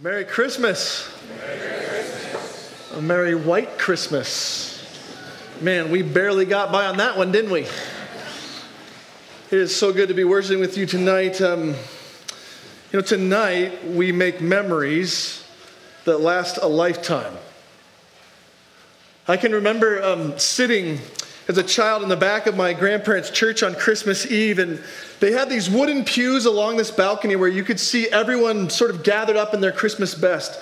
Merry Christmas. Merry Christmas. A Merry White Christmas. Man, we barely got by on that one, didn't we? It is so good to be worshiping with you tonight. Um, you know, tonight we make memories that last a lifetime. I can remember um, sitting as a child in the back of my grandparents' church on Christmas Eve, and they had these wooden pews along this balcony where you could see everyone sort of gathered up in their Christmas best.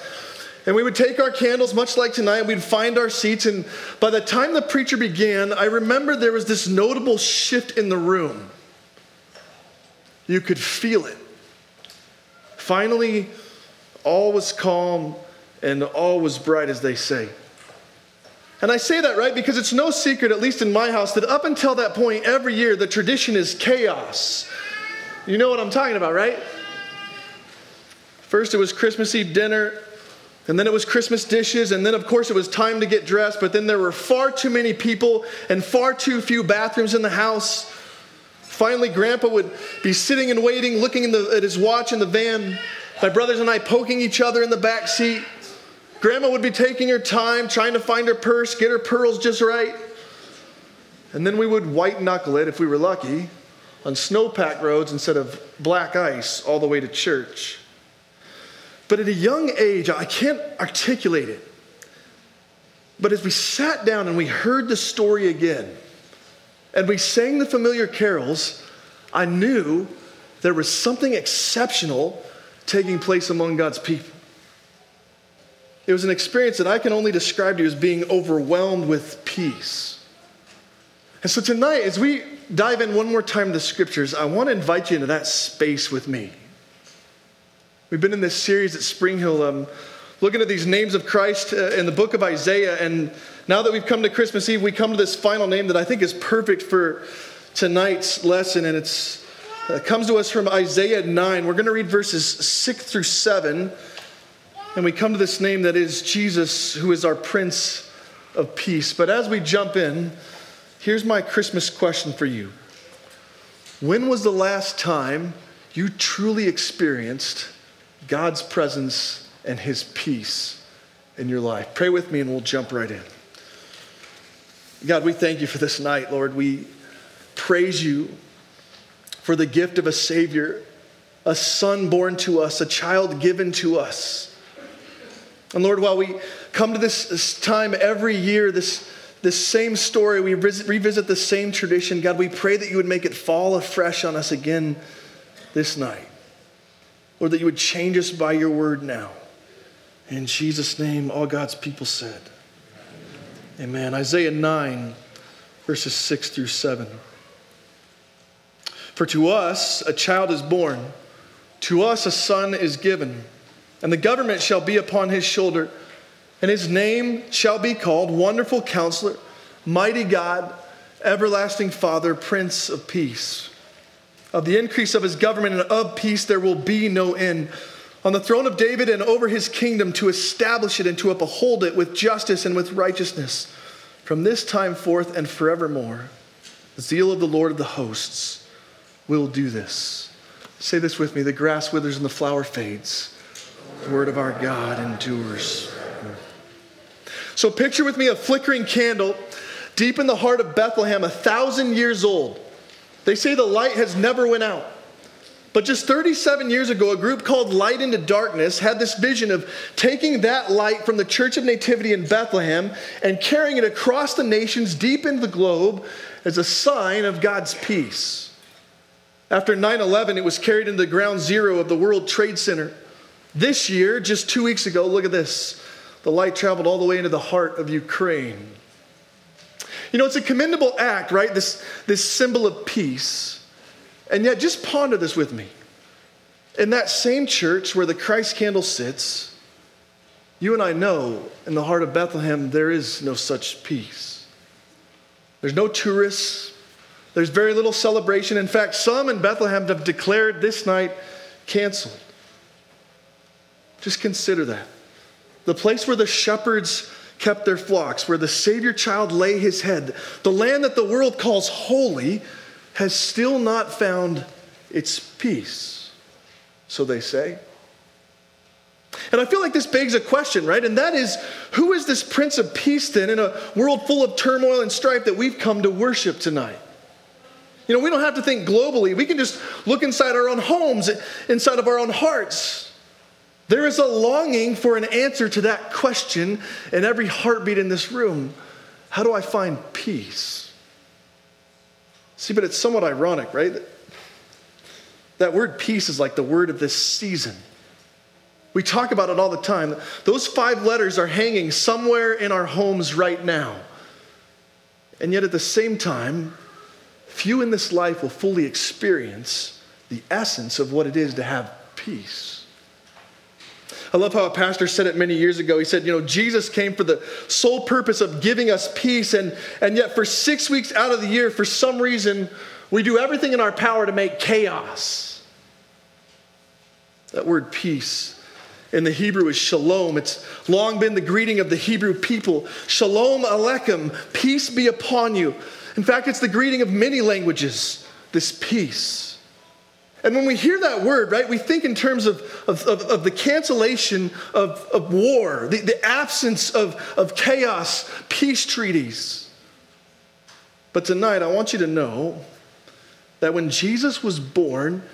And we would take our candles, much like tonight, we'd find our seats. And by the time the preacher began, I remember there was this notable shift in the room. You could feel it. Finally, all was calm and all was bright, as they say. And I say that, right, because it's no secret, at least in my house, that up until that point, every year, the tradition is chaos. You know what I'm talking about, right? First, it was Christmas Eve dinner, and then it was Christmas dishes, and then, of course, it was time to get dressed, but then there were far too many people and far too few bathrooms in the house. Finally, Grandpa would be sitting and waiting, looking the, at his watch in the van. My brothers and I poking each other in the back seat. Grandma would be taking her time, trying to find her purse, get her pearls just right. And then we would white knuckle it, if we were lucky, on snow-packed roads instead of black ice all the way to church. But at a young age, I can't articulate it. But as we sat down and we heard the story again, and we sang the familiar carols, I knew there was something exceptional taking place among God's people. It was an experience that I can only describe to you as being overwhelmed with peace. And so tonight, as we dive in one more time to the scriptures, I want to invite you into that space with me. We've been in this series at Spring Hill, um, looking at these names of Christ uh, in the book of Isaiah. And now that we've come to Christmas Eve, we come to this final name that I think is perfect for tonight's lesson. And it uh, comes to us from Isaiah 9. We're going to read verses 6 through 7. And we come to this name that is Jesus, who is our Prince of Peace. But as we jump in, here's my Christmas question for you When was the last time you truly experienced God's presence and His peace in your life? Pray with me and we'll jump right in. God, we thank you for this night, Lord. We praise you for the gift of a Savior, a Son born to us, a child given to us. And Lord, while we come to this, this time every year, this, this same story, we revisit, revisit the same tradition, God, we pray that you would make it fall afresh on us again this night. Lord, that you would change us by your word now. In Jesus' name, all God's people said. Amen. Isaiah 9, verses 6 through 7. For to us a child is born, to us a son is given and the government shall be upon his shoulder, and his name shall be called Wonderful Counselor, Mighty God, Everlasting Father, Prince of Peace. Of the increase of his government and of peace there will be no end. On the throne of David and over his kingdom to establish it and to uphold it with justice and with righteousness from this time forth and forevermore. The zeal of the Lord of the hosts will do this. Say this with me the grass withers and the flower fades word of our God endures. So picture with me a flickering candle deep in the heart of Bethlehem, a thousand years old. They say the light has never went out. But just 37 years ago, a group called Light into Darkness had this vision of taking that light from the Church of Nativity in Bethlehem and carrying it across the nations deep into the globe as a sign of God's peace. After 9 11, it was carried into the ground zero of the World Trade Center. This year, just two weeks ago, look at this. The light traveled all the way into the heart of Ukraine. You know, it's a commendable act, right? This, this symbol of peace. And yet, just ponder this with me. In that same church where the Christ candle sits, you and I know in the heart of Bethlehem there is no such peace. There's no tourists, there's very little celebration. In fact, some in Bethlehem have declared this night canceled. Just consider that. The place where the shepherds kept their flocks, where the Savior child lay his head, the land that the world calls holy, has still not found its peace, so they say. And I feel like this begs a question, right? And that is who is this Prince of Peace then in a world full of turmoil and strife that we've come to worship tonight? You know, we don't have to think globally. We can just look inside our own homes, inside of our own hearts. There is a longing for an answer to that question in every heartbeat in this room. How do I find peace? See, but it's somewhat ironic, right? That word peace is like the word of this season. We talk about it all the time. Those five letters are hanging somewhere in our homes right now. And yet, at the same time, few in this life will fully experience the essence of what it is to have peace. I love how a pastor said it many years ago. He said, You know, Jesus came for the sole purpose of giving us peace, and, and yet for six weeks out of the year, for some reason, we do everything in our power to make chaos. That word peace in the Hebrew is shalom. It's long been the greeting of the Hebrew people. Shalom aleichem, peace be upon you. In fact, it's the greeting of many languages, this peace. And when we hear that word, right, we think in terms of, of, of, of the cancellation of, of war, the, the absence of, of chaos, peace treaties. But tonight, I want you to know that when Jesus was born,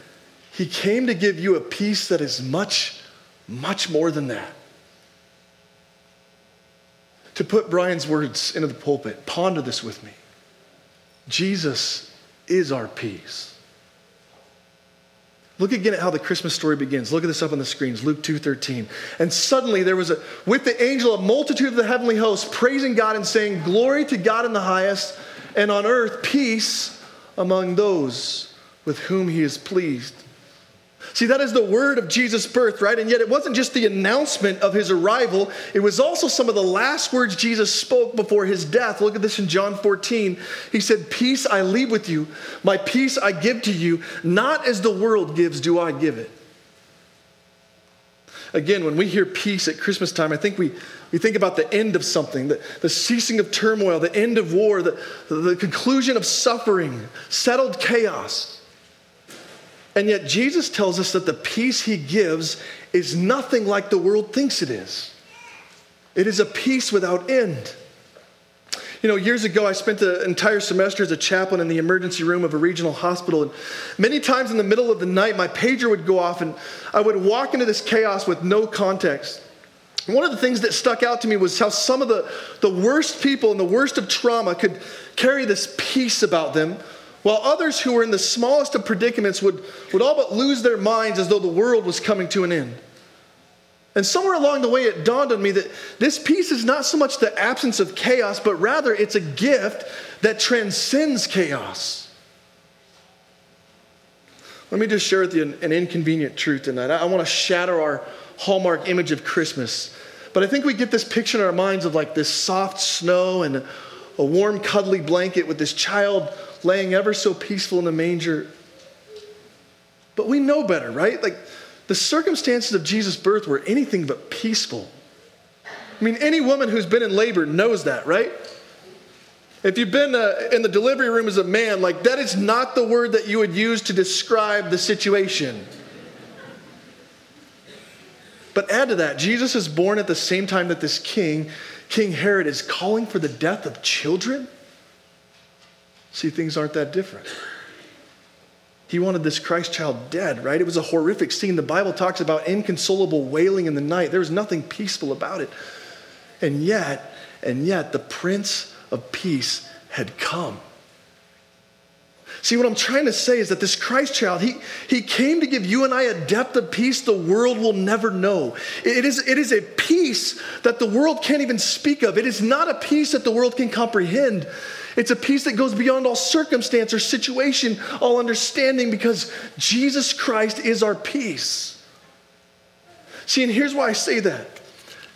he came to give you a peace that is much much more than that. To put Brian's words into the pulpit, ponder this with me. Jesus is our peace. Look again at how the Christmas story begins. Look at this up on the screens, Luke 2:13. And suddenly there was a with the angel a multitude of the heavenly hosts praising God and saying, "Glory to God in the highest, and on earth peace among those with whom he is pleased." See, that is the word of Jesus' birth, right? And yet it wasn't just the announcement of his arrival, it was also some of the last words Jesus spoke before his death. Look at this in John 14. He said, Peace I leave with you, my peace I give to you, not as the world gives, do I give it. Again, when we hear peace at Christmas time, I think we, we think about the end of something, the, the ceasing of turmoil, the end of war, the, the conclusion of suffering, settled chaos. And yet, Jesus tells us that the peace he gives is nothing like the world thinks it is. It is a peace without end. You know, years ago, I spent the entire semester as a chaplain in the emergency room of a regional hospital. And many times in the middle of the night, my pager would go off, and I would walk into this chaos with no context. One of the things that stuck out to me was how some of the, the worst people and the worst of trauma could carry this peace about them while others who were in the smallest of predicaments would, would all but lose their minds as though the world was coming to an end. And somewhere along the way, it dawned on me that this peace is not so much the absence of chaos, but rather it's a gift that transcends chaos. Let me just share with you an, an inconvenient truth tonight. I, I want to shatter our hallmark image of Christmas. But I think we get this picture in our minds of like this soft snow and a warm, cuddly blanket with this child laying ever so peaceful in a manger. But we know better, right? Like the circumstances of Jesus' birth were anything but peaceful. I mean, any woman who's been in labor knows that, right? If you've been uh, in the delivery room as a man, like that is not the word that you would use to describe the situation. But add to that, Jesus is born at the same time that this king, King Herod, is calling for the death of children. See, things aren't that different. He wanted this Christ child dead, right? It was a horrific scene. The Bible talks about inconsolable wailing in the night. There was nothing peaceful about it. And yet, and yet, the Prince of Peace had come. See, what I'm trying to say is that this Christ child, he, he came to give you and I a depth of peace the world will never know. It is, it is a peace that the world can't even speak of. It is not a peace that the world can comprehend. It's a peace that goes beyond all circumstance or situation, all understanding, because Jesus Christ is our peace. See, and here's why I say that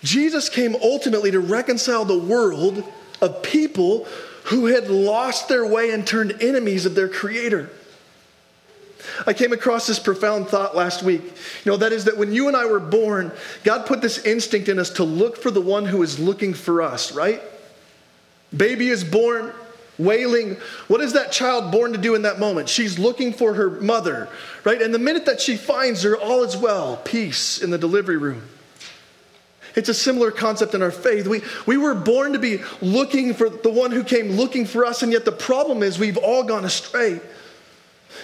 Jesus came ultimately to reconcile the world of people who had lost their way and turned enemies of their Creator. I came across this profound thought last week. You know, that is that when you and I were born, God put this instinct in us to look for the one who is looking for us, right? Baby is born, wailing. What is that child born to do in that moment? She's looking for her mother, right? And the minute that she finds her, all is well, peace in the delivery room. It's a similar concept in our faith. We, we were born to be looking for the one who came looking for us, and yet the problem is we've all gone astray.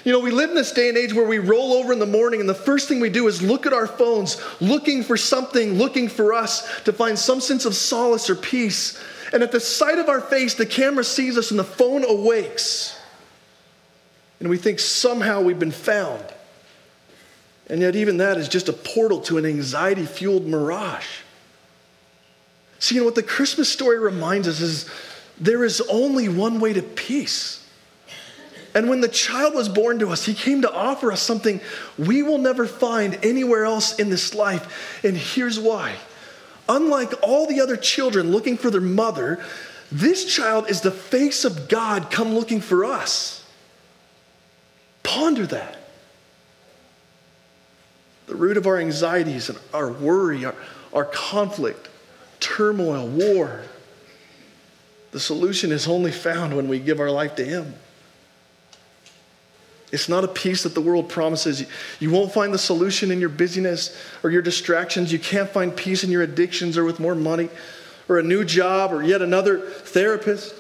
You know, we live in this day and age where we roll over in the morning, and the first thing we do is look at our phones, looking for something, looking for us to find some sense of solace or peace. And at the sight of our face, the camera sees us and the phone awakes. And we think somehow we've been found. And yet, even that is just a portal to an anxiety fueled mirage. See, and what the Christmas story reminds us is there is only one way to peace. And when the child was born to us, he came to offer us something we will never find anywhere else in this life. And here's why. Unlike all the other children looking for their mother, this child is the face of God come looking for us. Ponder that. The root of our anxieties and our worry, our, our conflict, turmoil, war, the solution is only found when we give our life to Him. It's not a peace that the world promises. You won't find the solution in your busyness or your distractions. You can't find peace in your addictions or with more money or a new job or yet another therapist.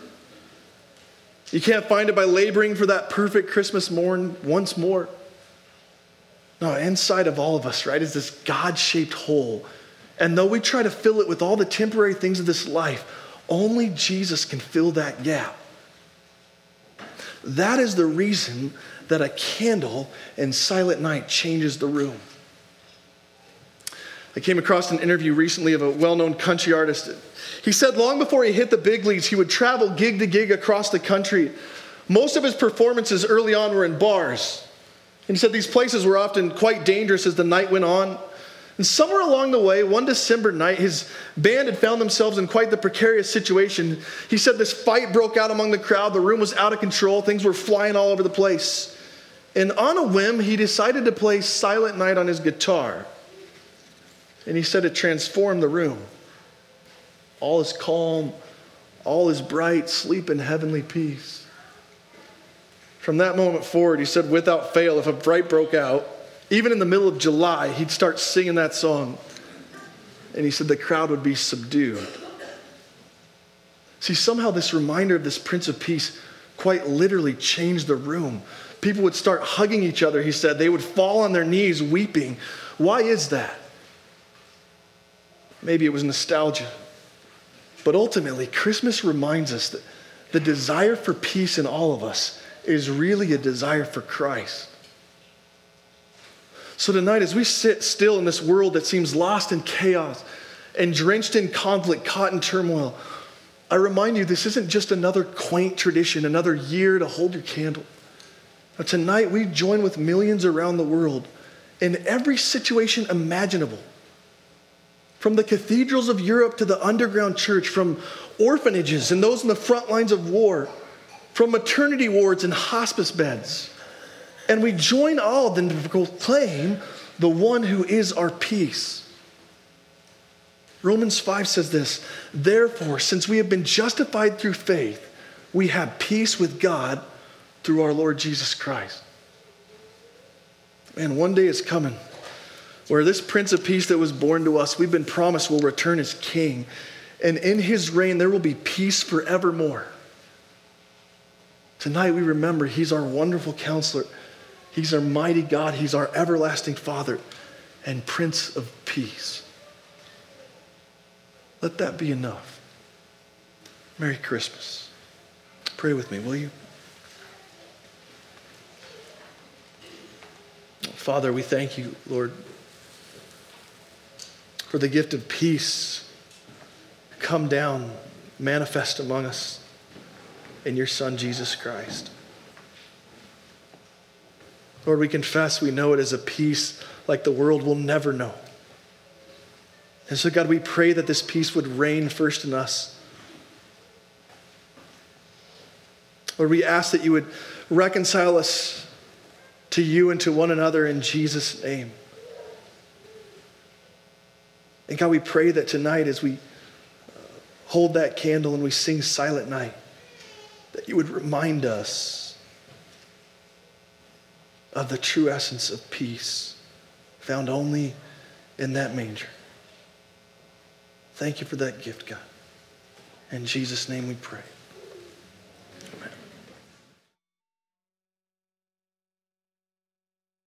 You can't find it by laboring for that perfect Christmas morn once more. No, inside of all of us, right, is this God shaped hole. And though we try to fill it with all the temporary things of this life, only Jesus can fill that gap. That is the reason that a candle in silent night changes the room. I came across an interview recently of a well known country artist. He said long before he hit the big leagues, he would travel gig to gig across the country. Most of his performances early on were in bars. And he said these places were often quite dangerous as the night went on. And somewhere along the way, one December night, his band had found themselves in quite the precarious situation. He said this fight broke out among the crowd. The room was out of control. Things were flying all over the place. And on a whim, he decided to play Silent Night on his guitar. And he said it transformed the room. All is calm, all is bright, sleep in heavenly peace. From that moment forward, he said, without fail, if a fight broke out, even in the middle of July, he'd start singing that song. And he said the crowd would be subdued. See, somehow this reminder of this Prince of Peace quite literally changed the room. People would start hugging each other, he said. They would fall on their knees weeping. Why is that? Maybe it was nostalgia. But ultimately, Christmas reminds us that the desire for peace in all of us is really a desire for Christ. So tonight, as we sit still in this world that seems lost in chaos and drenched in conflict, caught in turmoil, I remind you this isn't just another quaint tradition, another year to hold your candle. Tonight, we join with millions around the world in every situation imaginable. From the cathedrals of Europe to the underground church, from orphanages and those in the front lines of war, from maternity wards and hospice beds and we join all of them to proclaim the one who is our peace. Romans 5 says this Therefore, since we have been justified through faith, we have peace with God through our Lord Jesus Christ. And one day is coming where this Prince of Peace that was born to us, we've been promised, will return as King. And in his reign, there will be peace forevermore. Tonight, we remember he's our wonderful counselor. He's our mighty God. He's our everlasting Father and Prince of Peace. Let that be enough. Merry Christmas. Pray with me, will you? Father, we thank you, Lord, for the gift of peace. Come down, manifest among us in your Son, Jesus Christ. Lord, we confess we know it is a peace like the world will never know. And so, God, we pray that this peace would reign first in us. Lord, we ask that you would reconcile us to you and to one another in Jesus' name. And God, we pray that tonight as we hold that candle and we sing Silent Night, that you would remind us of the true essence of peace found only in that manger. Thank you for that gift, God. In Jesus' name we pray.